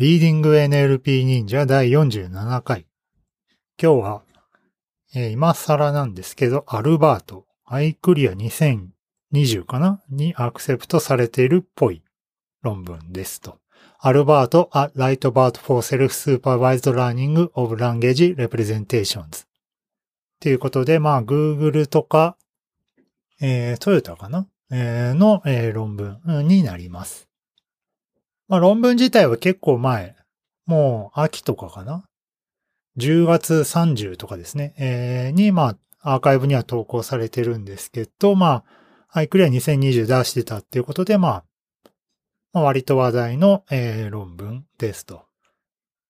リーディング NLP 忍者第47回。今日は、えー今更なんですけど、アルバート、アイクリア2020かな？にアクセプトされているっぽい論文ですと。アルバート、a Light About for Self-Supervised Learning of Language Representations。ということで、まあ、Google とか、えー、トヨタかな、えーの、えー論文になります。まあ、論文自体は結構前、もう秋とかかな ?10 月30とかですね、えーに、まあ、アーカイブには投稿されてるんですけど、まあ、アイクリア2020出してたっていうことで、まあ、まあ、割と話題の、えー論文ですと。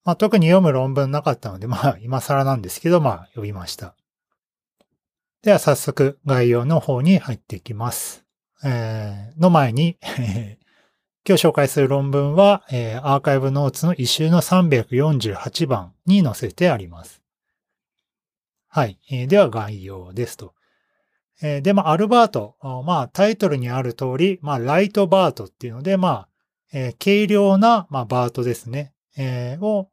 まあ、特に読む論文なかったので、まあ、今更なんですけど、まあ、読みました。では、早速、概要の方に入っていきます。えーの前に、今日紹介する論文は、えーアーカイブノーツの一周の348番に載せてあります。はい。えーでは概要ですと。えーで、まあ、アルバート。まあ、タイトルにある通り、まあ、ライトバートっていうので、まあ、えー軽量な、まあ、バートですね。えーを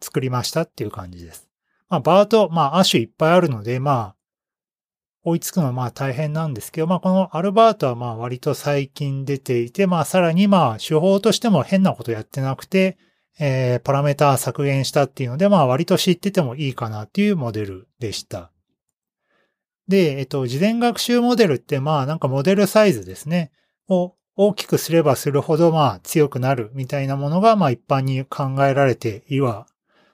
作りましたっていう感じです。まあ、バート、まあ、亜種いっぱいあるので、まあ、追いつくのはまあ大変なんですけど、まあこのアルバートはまあ割と最近出ていて、まあさらにまあ手法としても変なことやってなくて、えー、パラメータ削減したっていうので、まあ割と知っててもいいかなっていうモデルでした。で、えっと、事前学習モデルってまあなんかモデルサイズですね。を大きくすればするほどまあ強くなるみたいなものがまあ一般に考えられていは、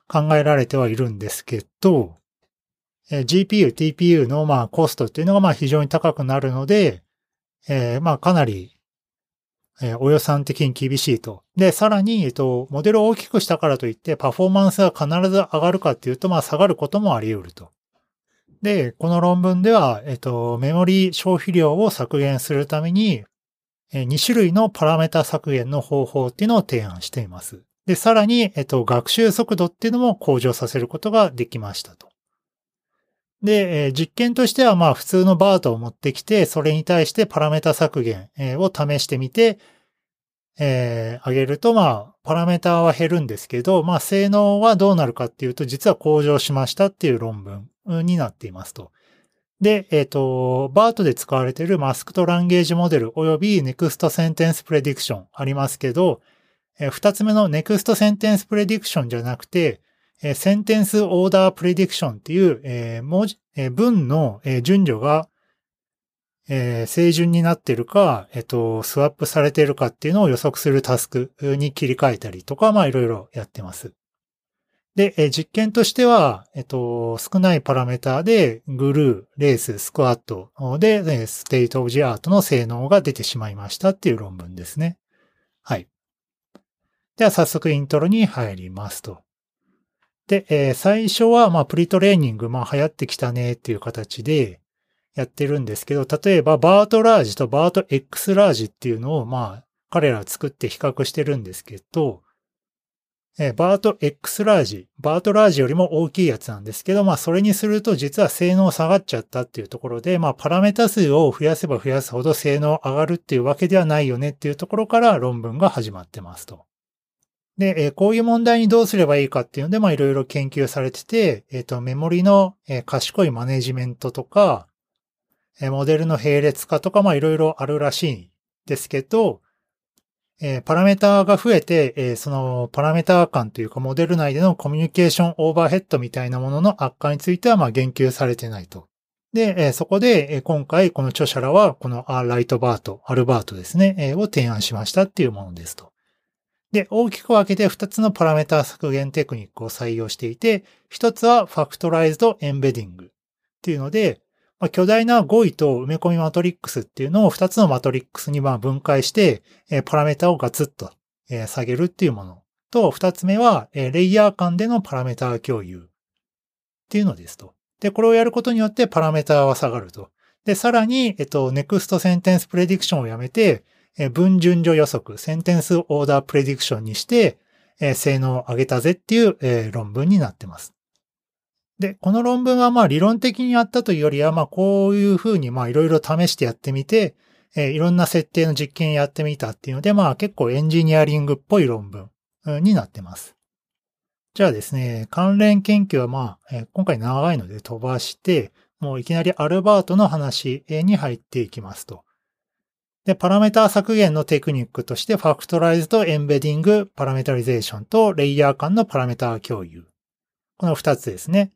考えられてはいるんですけど、え GPU、TPU のまあコストっていうのがまあ非常に高くなるので、えーまあかなり、えーお予算的に厳しいと。で、さらに、えっと、モデルを大きくしたからといってパフォーマンスが必ず上がるかっていうと、まあ下がることもあり得ると。で、この論文では、えっと、メモリー消費量を削減するために、え2種類のパラメータ削減の方法っていうのを提案しています。で、さらに、えっと、学習速度っていうのも向上させることができましたと。で、え実験としては、まあ、普通のバートを持ってきて、それに対してパラメータ削減を試してみて、えー上げると、まあ、パラメータは減るんですけど、まあ、性能はどうなるかっていうと、実は向上しましたっていう論文になっていますと。で、えっ、と、バートで使われているマスクとランゲージモデル及び Next Sentence Prediction ありますけど、えー二つ目の Next Sentence Prediction じゃなくて、え sentence order prediction っていう、えー文字、えー文の、え順序が、えー正順になってるか、えっ、と、スワップされてるかっていうのを予測するタスクに切り替えたりとか、まあいろいろやってます。で、え実験としては、えっ、と、少ないパラメータで、 GLUE、RACE、SQuAD で、え state of the art の性能が出てしまいましたっていう論文ですね。はい。では早速イントロに入りますと。で、えー最初は、まあ、プリトレーニング、まあ、流行ってきたねっていう形でやってるんですけど、例えば、バートラージとバート X ラージっていうのを、まあ、彼ら作って比較してるんですけど、えーバート X ラージ、バートラージよりも大きいやつなんですけど、まあ、それにすると実は性能下がっちゃったっていうところで、まあ、パラメータ数を増やせば増やすほど性能上がるっていうわけではないよねっていうところから論文が始まってますと。で、えーこういう問題にどうすればいいかっていうので、まあいろいろ研究されてて、えっ、と、メモリの、えー賢いマネジメントとか、えーモデルの並列化とか、まあいろいろあるらしいんですけど、えーパラメーターが増えて、えーそのパラメーター間というかモデル内でのコミュニケーションオーバーヘッドみたいなものの悪化については、まあ言及されてないと。で、えーそこで、えー今回この著者らは、このアライトバート、アルバートですね、えーを提案しましたっていうものですと。で、大きく分けて2つのパラメータ削減テクニックを採用していて、1つはファクトライズドエンベディングっていうので、まあ、巨大な語彙と埋め込みマトリックスっていうのを2つのマトリックスにま分解して、えパラメータをガツッと、え下げるっていうものと、2つ目は、えレイヤー間でのパラメータ共有っていうのですと。で、これをやることによってパラメータは下がると。で、さらに、えっと、Next Sentence Prediction をやめて、え文順序予測、センテンスオーダープレディクションにして、え性能を上げたぜっていう、え論文になってます。で、この論文はまあ理論的にやったというよりは、まあこういうふうにまあいろいろ試してやってみて、えいろんな設定の実験やってみたっていうので、まあ結構エンジニアリングっぽい論文になってます。じゃあですね、関連研究はまあ、え今回長いので飛ばして、もういきなりアルバートの話に入っていきますと。で、パラメータ削減のテクニックとして、ファクトライズとエンベディング、パラメタリゼーションとレイヤー間のパラメータ共有。この二つですね。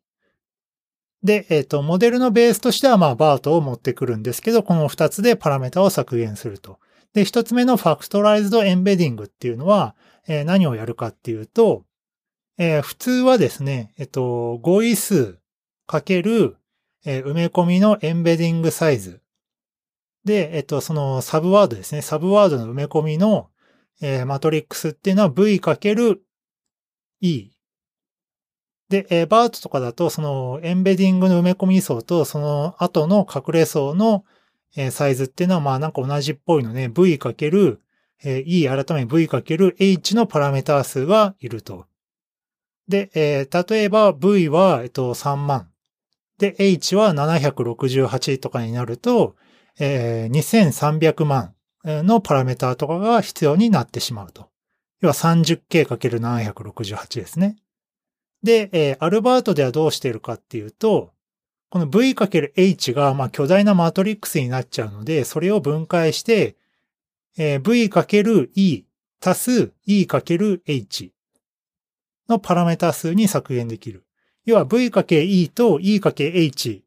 で、えっ、ー、と、モデルのベースとしては、まあ、バートを持ってくるんですけど、この二つでパラメータを削減すると。で、一つ目のファクトライズドエンベディングっていうのは、えー、何をやるかっていうと、えー、普通はですね、えっ、と、語彙数かける、え埋め込みのエンベディングサイズ。で、えっ、と、そのサブワードですね。サブワードの埋め込みの、えマトリックスっていうのは v かける e で、えー、バートとかだと、そのエンベディングの埋め込み層と、その後の隠れ層の、えー、サイズっていうのは、まあなんか同じっぽいのね、v かけるえ e 改め v かける h のパラメータ数がいると。で、えー、例えば v は、えっと、3万。で、h は768とかになると、えー、2300万のパラメータとかが必要になってしまうと。要は 30K×768 ですね。で、えー、アルバートではどうしているかっていうと、この V×H が、まあ、巨大なマトリックスになっちゃうので、それを分解して、えー、V×E 足す E×H のパラメータ数に削減できる。要は V×E と E×H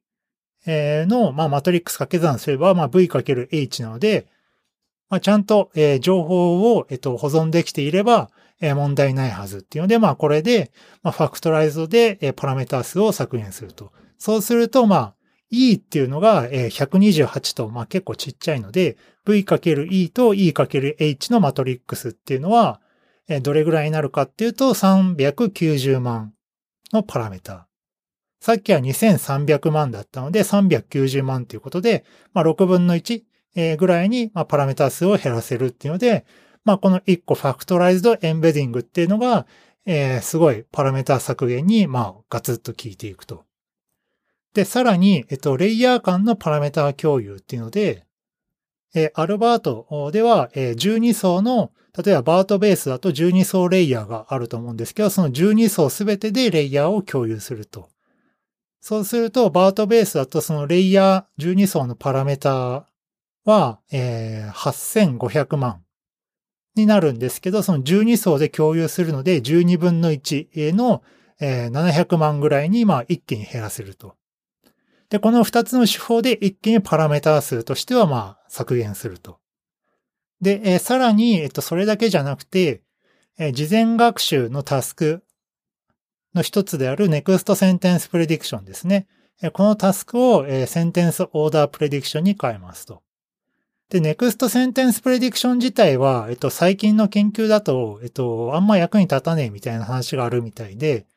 の、まあ、マトリックス掛け算すれば、まあ、V×H なので、まあ、ちゃんと、えー、情報を、えっと、保存できていれば、えー、問題ないはずっていうので、まあ、これで、まあ、ファクトライズで、えー、パラメータ数を削減すると。そうすると、まあ、E っていうのが、えー、128と、まあ、結構ちっちゃいので、V×E と E×H のマトリックスっていうのは、えー、どれぐらいになるかっていうと、390万のパラメータ。さっきは2300万だったので、390万ということで、まあ、6分の1ぐらいに、パラメータ数を減らせるっていうので、まあ、この1個ファクトライズドエンベディングっていうのが、えー、すごいパラメータ削減に、まあ、ガツッと効いていくと。で、さらに、えっと、レイヤー間のパラメータ共有っていうので、えー、アルバートでは、えー、12層の、例えばバートベースだと12層レイヤーがあると思うんですけど、その12層すべてでレイヤーを共有すると。そうすると、バートベースだとそのレイヤー12層のパラメータは、えー、8500万になるんですけど、その12層で共有するので、12分の1の、えー、700万ぐらいに、まあ、一気に減らせると。で、この2つの手法で一気にパラメータ数としては、まあ、削減すると。で、えー、さらに、えっと、それだけじゃなくて、えー、事前学習のタスクの一つである Next Sentence Prediction ですね。このタスクを Sentence Order Prediction に変えますと。で、Next Sentence Prediction 自体は、えっと、最近の研究だと、えっと、あんま役に立たねえみたいな話があるみたいで、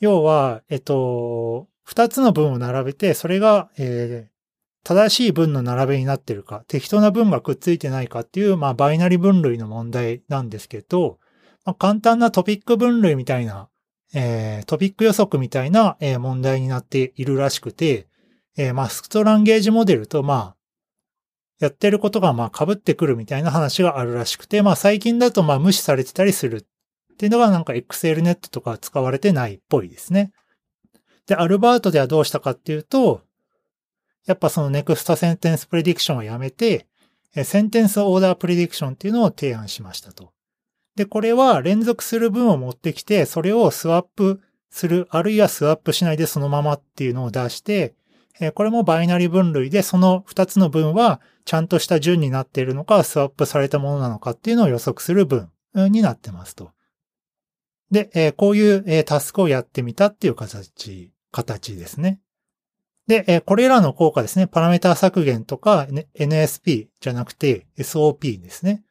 要は、えっと、二つの文を並べて、それが、えー、正しい文の並べになってるか、適当な文がくっついてないかっていう、まあ、バイナリ分類の問題なんですけど、まあ、簡単なトピック分類みたいな、えー、トピック予測みたいな、えー、問題になっているらしくて、えー、ま、スクトランゲージモデルと、まあ、やってることがまあ被ってくるみたいな話があるらしくて、まあ最近だとまあ無視されてたりするっていうのがなんか XLNet とか使われてないっぽいですね。で、アルバートではどうしたかっていうと、やっぱその Next Sentence Prediction をやめて、Sentence Order Prediction っていうのを提案しましたと。で、これは連続する文を持ってきて、それをスワップする、あるいはスワップしないでそのままっていうのを出して、これもバイナリ分類で、その2つの文はちゃんとした順になっているのか、スワップされたものなのかっていうのを予測する文になってますと。で、こういうタスクをやってみたっていう形、形ですね。で、これらの効果ですね、パラメータ削減とか NSP じゃなくて SOP ですね。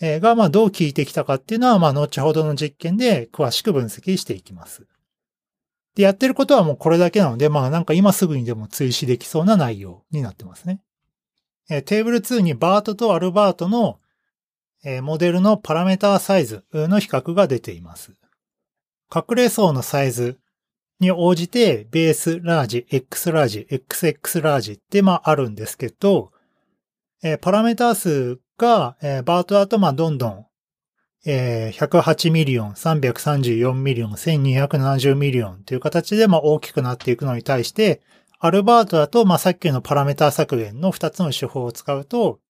が、まあ、どう効いてきたかっていうのは、まあ、後ほどの実験で詳しく分析していきます。で、やってることはもうこれだけなので、まあなんか今すぐにでも追試できそうな内容になってますね。えテーブル2にバートとアルバートの、えモデルのパラメータサイズの比較が出ています。隠れ層のサイズに応じて、ベースラージ、X ラージ、XX ラージってまああるんですけど、えパラメータ数が、え BERT だとまどんどん、えー、108 million、334 million、1270 million という形で、まあ、大きくなっていくのに対して、 ALBERT だと、まあ、さっきのパラメータ削減の2つの手法を使うと、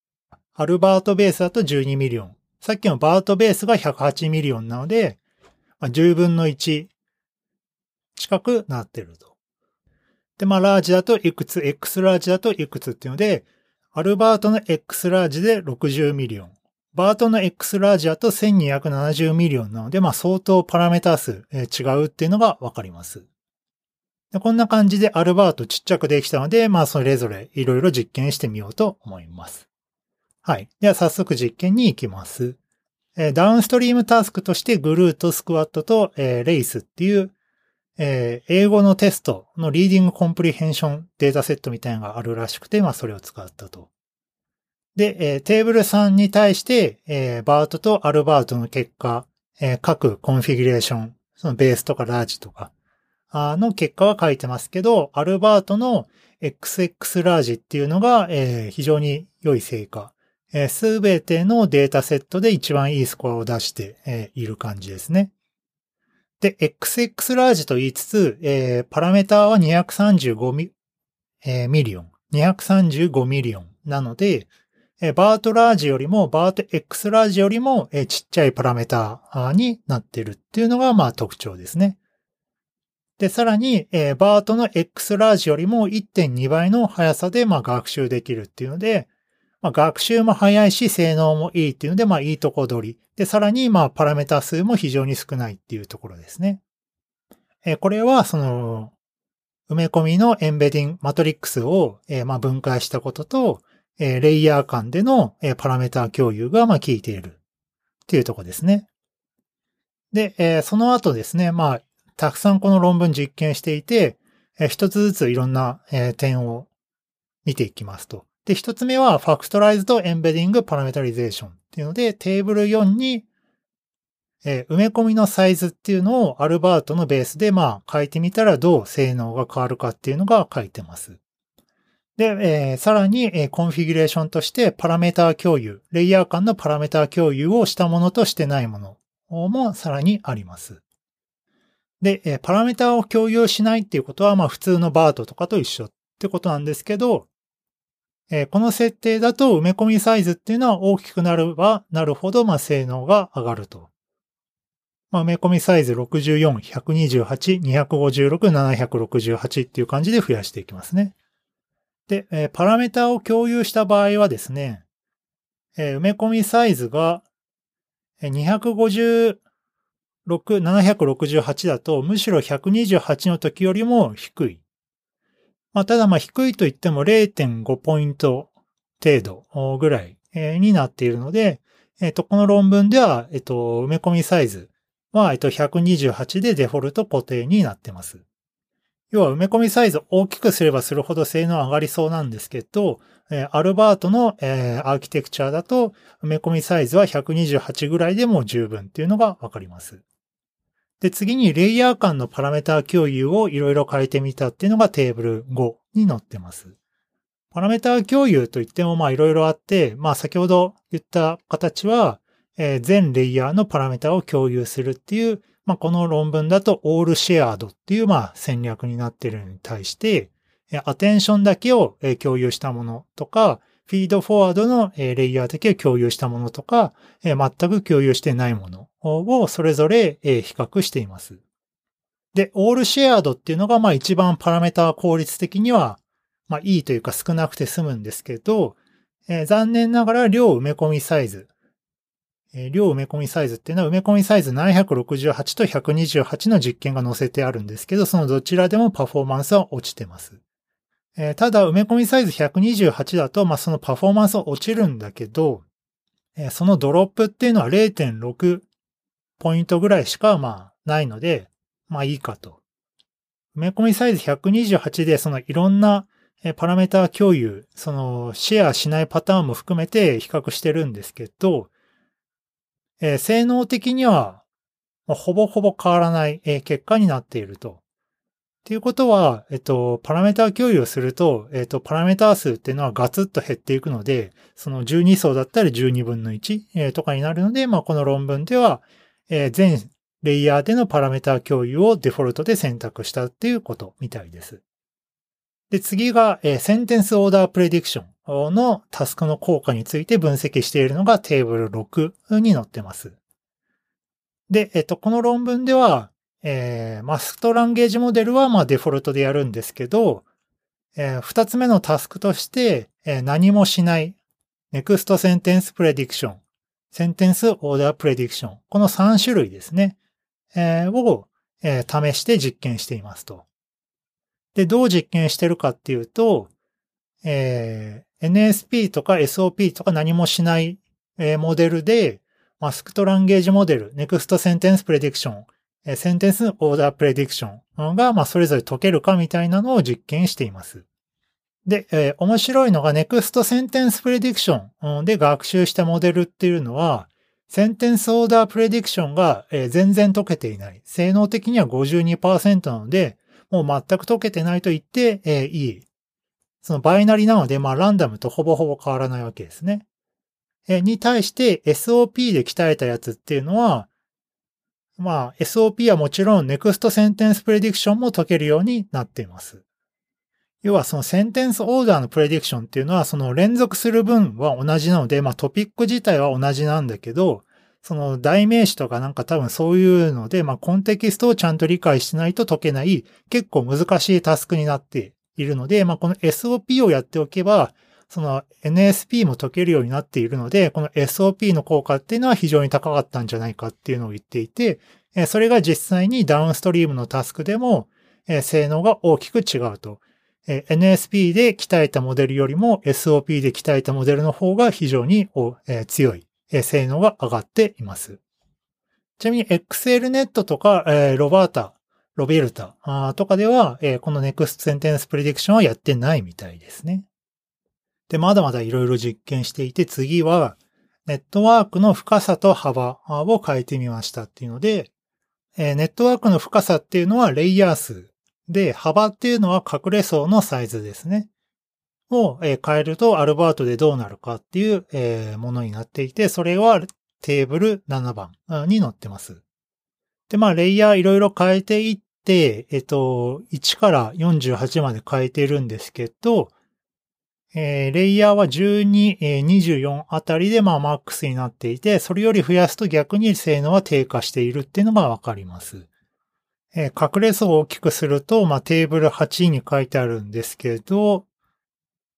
ALBERT base だと12 million。さっきの BERT base が108 million なので、まあ、10分の1近くなってると。で、まあ、 large だといくつ、X ラージだといくつっていうので、 ALBERT の X large で60 million。バートの X ラージだと1270ミリオンなので、まあ相当パラメータ数、違うっていうのがわかります。こんな感じで ALBERT ちっちゃくできたので、まあそれぞれいろいろ実験してみようと思います。はい。では早速実験に行きます。 downstream task として GLUE と、 SQuAD と、RACE っていう、え英語のテストの reading comprehension データセットみたいなのがあるらしくて、まあそれを使ったと。で、えー、テーブル3に対して、えー、 BERT と ALBERT の結果、えー、各 configuration、そのベースとか large とか、あの結果は書いてますけど、 ALBERT の XX ラージっていうのが、えー、非常に良い成果。す、べ、てのデータセットで一番いいスコアを出して、えー、いる感じですね。で、XX ラージと言いつつ、えー、パラメーターは235ミ,、えー、ミリオン。235ミリオンなのでえ、 BERT large よりも、バート X ラージよりもえちっちゃいパラメーターになってるっていうのがまあ特徴ですね。で、さらにえ、バートの X ラージよりも1.2倍の速さでまあ学習できるっていうので、まあ、学習も速いし性能もいいっていうので、まあいいとこ取り。で、さらにまあパラメータ数も非常に少ないっていうところですね。えこれはその埋め込みのエンベディングマトリックスをえまあ分解したことと、えレイヤー間での、えパラメータ共有が、まあ、効いているっていうとこですね。で、えその後ですね、まあ、たくさんこの論文実験していて、え一つずついろんな、え点を見ていきますと。で、一つ目は、ファクトライズとエンベディングパラメタリゼーションっていうので、テーブル4に、え埋め込みのサイズっていうのをアルバートのベースで、まあ、書いてみたらどう性能が変わるかっていうのが書いてます。で、えー、さらに、えー、コンフィギュレーションとしてパラメータ共有、レイヤー間のパラメータ共有をしたものとしてないものもさらにあります。で、えー、パラメータを共有しないっていうことは、まあ普通のバートとかと一緒ってことなんですけど、え、この設定だと埋め込みサイズっていうのは大きくなればなるほど、ま性能が上がると。ま、埋め込みサイズ64、128、256、768っていう感じで増やしていきますね。で、え、パラメータを共有した場合はですね、え、埋め込みサイズが256、768だとむしろ128の時よりも低い。まあ、ただ低いと言っても0.5ポイント程度ぐらいになっているので、えっ、と、この論文では、えっ、と、埋め込みサイズは、えっ、と、128でデフォルト固定になっています。要は埋め込みサイズを大きくすればするほど性能上がりそうなんですけど、えアルバートの、えアーキテクチャだと埋め込みサイズは128ぐらいでも十分っていうのがわかります。で、次にレイヤー間のパラメータ共有をいろいろ変えてみたっていうのがテーブル5に載ってます。パラメータ共有といってもまあいろいろあって、まあ先ほど言った形は、え全レイヤーのパラメータを共有するっていうまあ、この論文だとオールシェアードっていうまあ戦略になってるのに対して、アテンションだけを共有したものとか、フィードフォワードのレイヤーだけを共有したものとか、全く共有してないものをそれぞれ比較しています。で、オールシェアードっていうのがまあ一番パラメータ効率的にはまあいいというか少なくて済むんですけど、残念ながら量埋め込みサイズ、え量埋め込みサイズっていうのは埋め込みサイズ768と128の実験が載せてあるんですけど、そのどちらでもパフォーマンスは落ちてます。えー、ただ埋め込みサイズ128だと、まあ、そのパフォーマンスは落ちるんだけど、そのドロップっていうのは0.6ポイントぐらいしか、まあ、ないので、まあいいかと。埋め込みサイズ128で、そのいろんなパラメータ共有、そのシェアしないパターンも含めて比較してるんですけど、えー、性能的には、ほぼほぼ変わらない、え、結果になっていると。っていうことは、えっと、パラメータ共有をすると、えっと、パラメータ数っていうのはガツッと減っていくので、その12層だったら12分の1、え、とかになるので、まあ、この論文では、えー、全レイヤーでのパラメータ共有をデフォルトで選択したっていうことみたいです。で、次が、えー、センテンスオーダープレディクションのタスクの効果について分析しているのがテーブル6に載ってます。で、えっと、この論文では、えー、マスクトランゲージモデルはまあデフォルトでやるんですけど、えー、二つ目のタスクとして、えー、何もしない、ネクストセンテンスプレディクション Next Sentence Prediction、Sentence Order Prediction、この3種類ですね、えー、を、えー、試して実験していますと。で、どう実験してるかっていうと、えー、NSP とか SOP とか何もしない、えー、モデルで、マスクトランゲージモデル、Next Sentence Prediction、センテンスオーダープレディクションが、まあ、それぞれ解けるかみたいなのを実験しています。で、えー、面白いのが Next Sentence Prediction で学習したモデルっていうのは、センテンスオーダープレディクションが、全然解けていない。性能的には52%なので、もう全く解けてないと言って、えー、いい。そのバイナリなので、まあランダムとほぼほぼ変わらないわけですね。えー、に対して SOP で鍛えたやつっていうのは、まあ、SOP はもちろん Next Sentence Prediction も解けるようになっています。要はそのセンテンスオーダーのプレディクションっていうのはその連続する分は同じなので、まあトピック自体は同じなんだけど、その代名詞とかなんか多分そういうので、まあコンテキストをちゃんと理解しないと解けない結構難しいタスクになっているので、まあこの SOP をやっておけば、その NSP も解けるようになっているので、この SOP の効果っていうのは非常に高かったんじゃないかっていうのを言っていて、それが実際にダウンストリームのタスクでも性能が大きく違うと。NSP で鍛えたモデルよりも SOP で鍛えたモデルの方が非常に強い性能が上がっています。ちなみに XLNet とかロバータ、ロベルタとかではこの Next Sentence Prediction はやってないみたいですね。で、まだまだいろいろ実験していて、次は、ネットワークの深さと幅を変えてみましたっていうので、ネットワークの深さっていうのはレイヤー数で、幅っていうのは隠れ層のサイズですね。を変えるとアルバートでどうなるかっていうものになっていて、それはテーブル7番に載ってます。で、まあ、レイヤーいろいろ変えていって、えっと、1から48まで変えてるんですけど、えー、レイヤーは12、えー、24あたりで、まあ、マックスになっていて、それより増やすと逆に性能は低下しているっていうのがわかります。えー、隠れ層を大きくすると、まあ、テーブル8に書いてあるんですけど、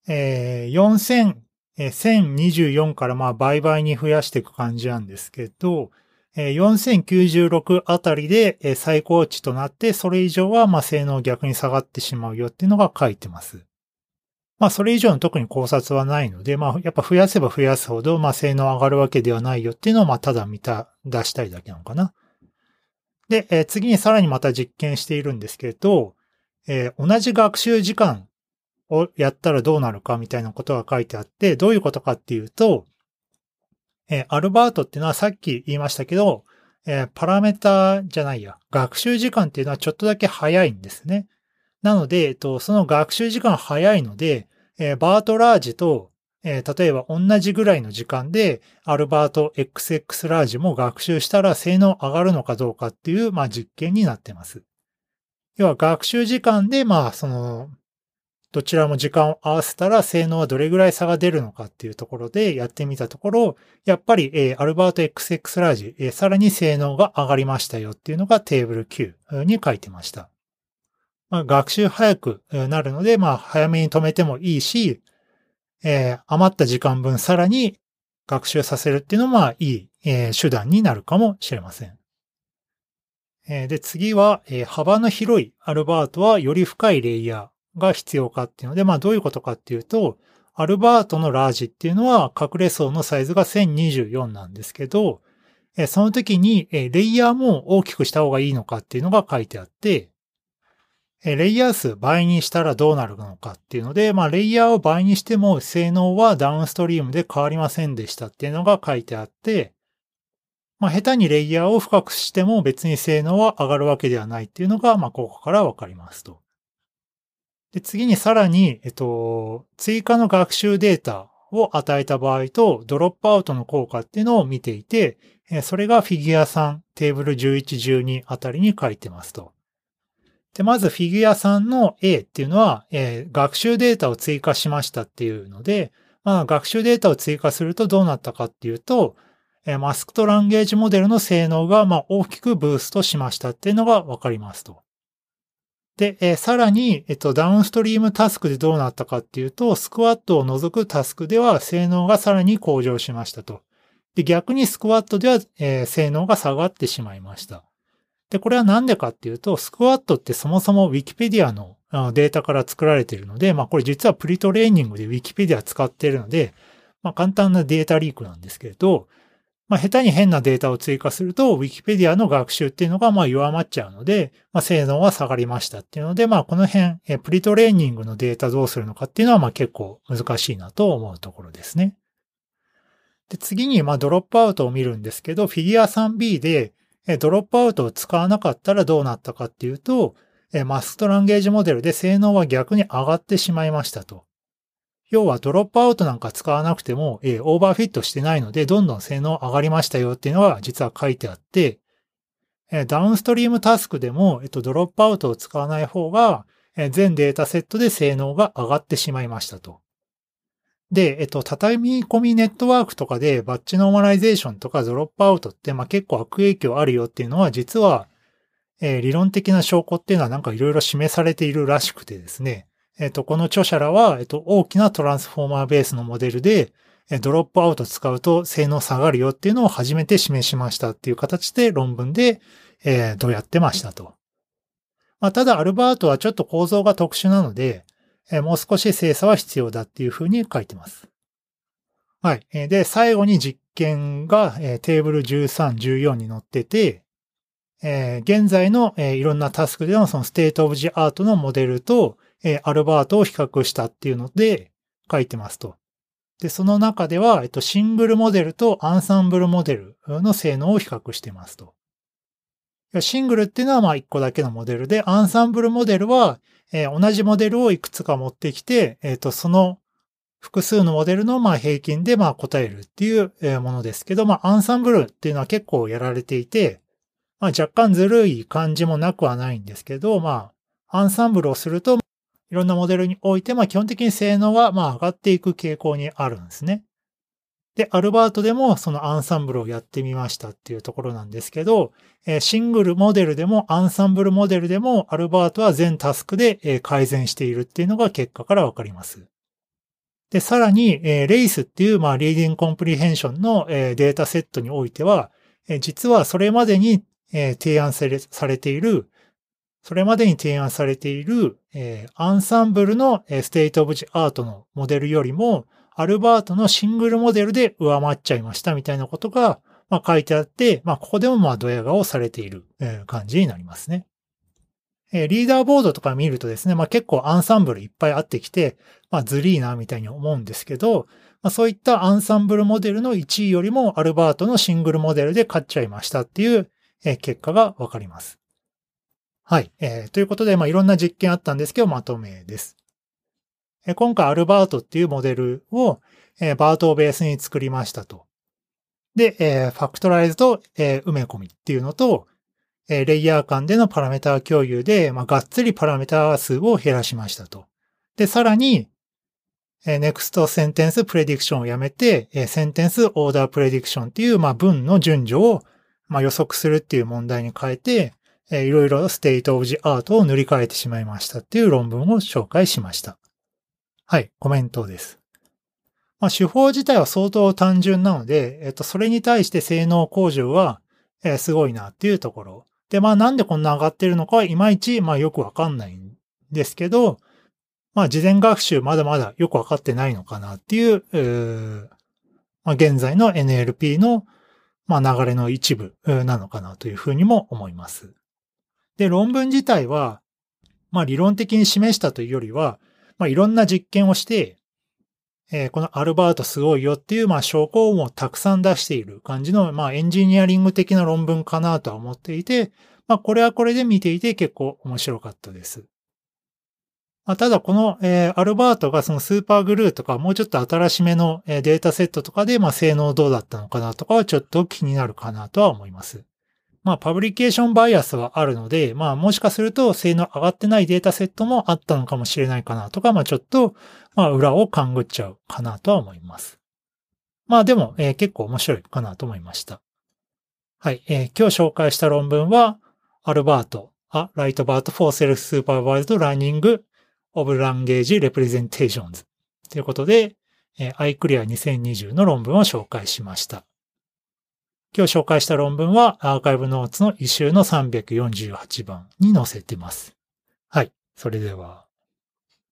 えー、4000,1024からまあ倍々に増やしていく感じなんですけど、えー、4096あたりで、最高値となって、それ以上はまあ性能逆に下がってしまうよっていうのが書いてます。まあ、それ以上の特に考察はないので、まあ、やっぱ増やせば増やすほど、まあ、性能上がるわけではないよっていうのを、まあ、ただ見た、出したいだけなのかな。で、えー、次にさらにまた実験しているんですけど、えー、同じ学習時間をやったらどうなるかみたいなことが書いてあって、どういうことかっていうと、えー、アルバートっていうのはさっき言いましたけど、えー、パラメータじゃないや、学習時間っていうのはちょっとだけ早いんですね。なので、えっと、その学習時間早いので、えー、バートラージと、えー、例えば同じぐらいの時間で、アルバート XX ラージも学習したら性能上がるのかどうかっていう、まあ、実験になってます。要は学習時間で、まあ、その、どちらも時間を合わせたら性能はどれぐらい差が出るのかっていうところでやってみたところ、やっぱり、えー、アルバート XX ラージ、えー、さらに性能が上がりましたよっていうのがテーブル9に書いてました。まあ、学習早くなるので、まあ、早めに止めてもいいし、えー、余った時間分さらに学習させるっていうのも、まあ、いい、えー、手段になるかもしれません。えー、で、次は、えー、幅の広いアルバートはより深いレイヤーが必要かっていうので、まあ、どういうことかっていうと、アルバートのラージっていうのは隠れ層のサイズが1024なんですけど、その時にレイヤーも大きくした方がいいのかっていうのが書いてあって、レイヤー数倍にしたらどうなるのかっていうので、まあ、レイヤーを倍にしても性能はダウンストリームで変わりませんでしたっていうのが書いてあって、まあ、下手にレイヤーを深くしても別に性能は上がるわけではないっていうのが、まあ、ここからわかりますと。で、次にさらに、えっと、追加の学習データを与えた場合と、ドロップアウトの効果っていうのを見ていて、それがフィギュア3、テーブル11、12あたりに書いてますと。で、まずフィギュア3の A っていうのは、えー、学習データを追加しましたっていうので、まあ、学習データを追加するとどうなったかっていうと、えー、マスクとランゲージモデルの性能が、まあ、大きくブーストしましたっていうのがわかりますと。で、えー、さらに、えっと、ダウンストリームタスクでどうなったかっていうと、スクワットを除くタスクでは性能がさらに向上しましたと。で、逆にスクワットでは、えー、性能が下がってしまいました。で、これはなんでかっていうと、スクワットってそもそも Wikipedia のデータから作られているので、まあこれ実はプリトレーニングで Wikipedia 使っているので、まあ簡単なデータリークなんですけれど、まあ下手に変なデータを追加すると Wikipedia の学習っていうのがまあ弱まっちゃうので、まあ性能は下がりましたっていうので、まあこの辺、プリトレーニングのデータどうするのかっていうのはまあ結構難しいなと思うところですね。で、次にまあドロップアウトを見るんですけど、フィギュア 3B でdropout を使わなかったらどうなったかっていうと、 masked language model で性能は逆に上がってしまいましたと。要は dropout なんか使わなくても、え overfit してないので、どんどん性能上がりましたよっていうのが実は書いてあって、 downstream task でも、えっと、 dropout を使わない方が、全データセットで性能が上がってしまいましたと。で、えっと、畳み込みネットワークとかで batch normalization とか dropout って、まあ、結構悪影響あるよっていうのは実は、えー、理論的な証拠っていうのはなんかいろいろ示されているらしくてですね。えっと、この著者らは、えっと、大きなトランスフォーマーベースのモデルで、ドロップアウト使うと性能下がるよっていうのを初めて示しましたっていう形で論文で、えー、どうやってましたと。まあ、ただアルバートはちょっと構造が特殊なので、もう少し精査は必要だっていうふうに書いてます。はい。で、最後に実験が、テーブル13、14に載ってて、現在の、いろんなタスクでのその state of the art のモデルと、 ALBERT を比較したっていうので書いてますと。で、その中では、えっと、 single model と ensemble model の性能を比較してますと。 single っていうのはまあ一個だけのモデルで、 ensemble model は、えー、同じモデルをいくつか持ってきて、え、ー、と、その複数のモデルのまあ平均でまあ答えるっていうものですけど、まあアンサンブルっていうのは結構やられていて、まあ若干ずるい感じもなくはないんですけど、まあアンサンブルをするといろんなモデルにおいてまあ基本的に性能はまあ上がっていく傾向にあるんですね。で、アルバートでもそのアンサンブルをやってみましたっていうところなんですけど、シングルモデルでもアンサンブルモデルでもアルバートは全タスクで改善しているっていうのが結果からわかります。で、さらに、 RACE っていう、まあ、 reading comprehension のデータセットにおいては、実はそれまでに提案されている、それまでに提案されている ensemble の state of the art のモデルよりも、 ALBERT の single model で上回っちゃいましたみたいなことが、まあ、書いてあって、まあ、ここでもまあ、ドヤ顔されている感じになりますね。 leaderboard とか見るとですね、まあ、結構 ensemble いっぱいあってきて、まあ、ずりーなみたいに思うんですけど、まあ、そういったアンサンブルモデルの1位よりもアルバートのシングルモデルで勝っちゃいましたっていう結果がわかります。はい。えー、ということで、まあ、いろんな実験あったんですけど、まとめです。今回アルバートっていうモデルを、バートをベースに作りましたと。で、ファクトライズと、埋め込みっていうのと、レイヤー間でのパラメータ共有で、まあ、がっつりパラメータ数を減らしましたと。で、さらに、next sentence prediction をやめて、sentence order prediction っていう、まあ、文の順序を、まあ、予測するっていう問題に変えて、いろいろ state of the art を塗り替えてしまいましたっていう論文を紹介しました。はい、コメントです。まあ、手法自体は相当単純なので、えっと、それに対して性能向上は、えー、すごいなっていうところ。で、まあ、なんでこんな上がってるのかはいまいち、まあ、よくわかんないんですけど、まあ、事前学習まだまだよくわかってないのかなっていう、うまあ、現在の NLP の、まあ、流れの一部なのかなというふうにも思います。で、論文自体は、まあ、理論的に示したというよりは、まあ、いろんな実験をして、えー、このアルバートすごいよっていう、まあ、証拠をたくさん出している感じの、まあ、エンジニアリング的な論文かなとは思っていて、まあ、これはこれで見ていて結構面白かったです。まあ、ただ、この、えー、アルバートがそのスーパーグルーとか、もうちょっと新しめの、データセットとかで、まあ、性能どうだったのかなとかはちょっと気になるかなとは思います。まあ、パブリケーションバイアスはあるので、まあ、もしかすると性能上がってないデータセットもあったのかもしれないかなとか、まあ、ちょっと、まあ、裏を勘ぐっちゃうかなとは思います。まあ、でも、えー、結構面白いかなと思いました。はい、えー、今日紹介した論文は、 ALBERT、A Lite BERT for Self-supervised Learning of Language Representations ということで、えー、 ICLR 2020の論文を紹介しました。今日紹介した論文は arXivNotes の issue の348番に載せてます。はい。それでは。